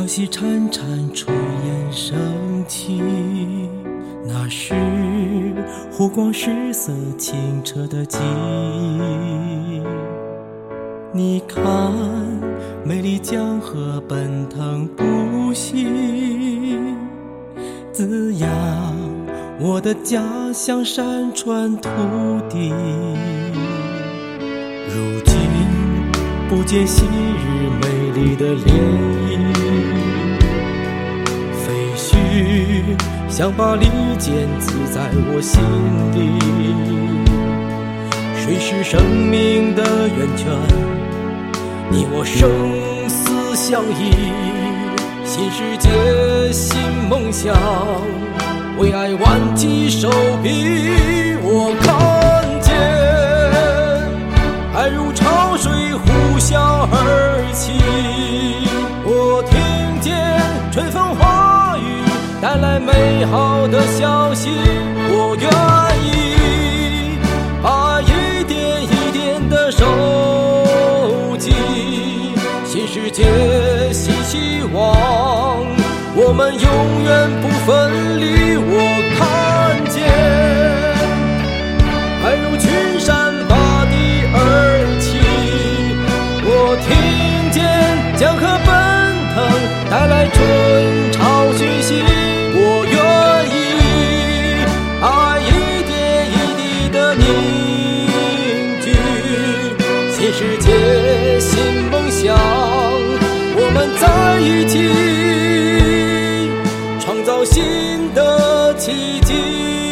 小溪潺潺，炊烟升起。那是湖光失色、清澈的记忆。你看，美丽江河奔腾不息，滋养我的家乡山川土地。如今不见昔日美你的涟漪，废墟像把利剑刺在我心里。水是生命的源泉。你我生死相依，新世界新梦想，为爱挽起手臂。带来美好的消息。我愿意把一点一点的收集。新。世界新希望，我们永远不分离。我看见爱如群山拔地而起，我听见江河奔腾带来春世界新梦想我们在一起创造新的奇迹。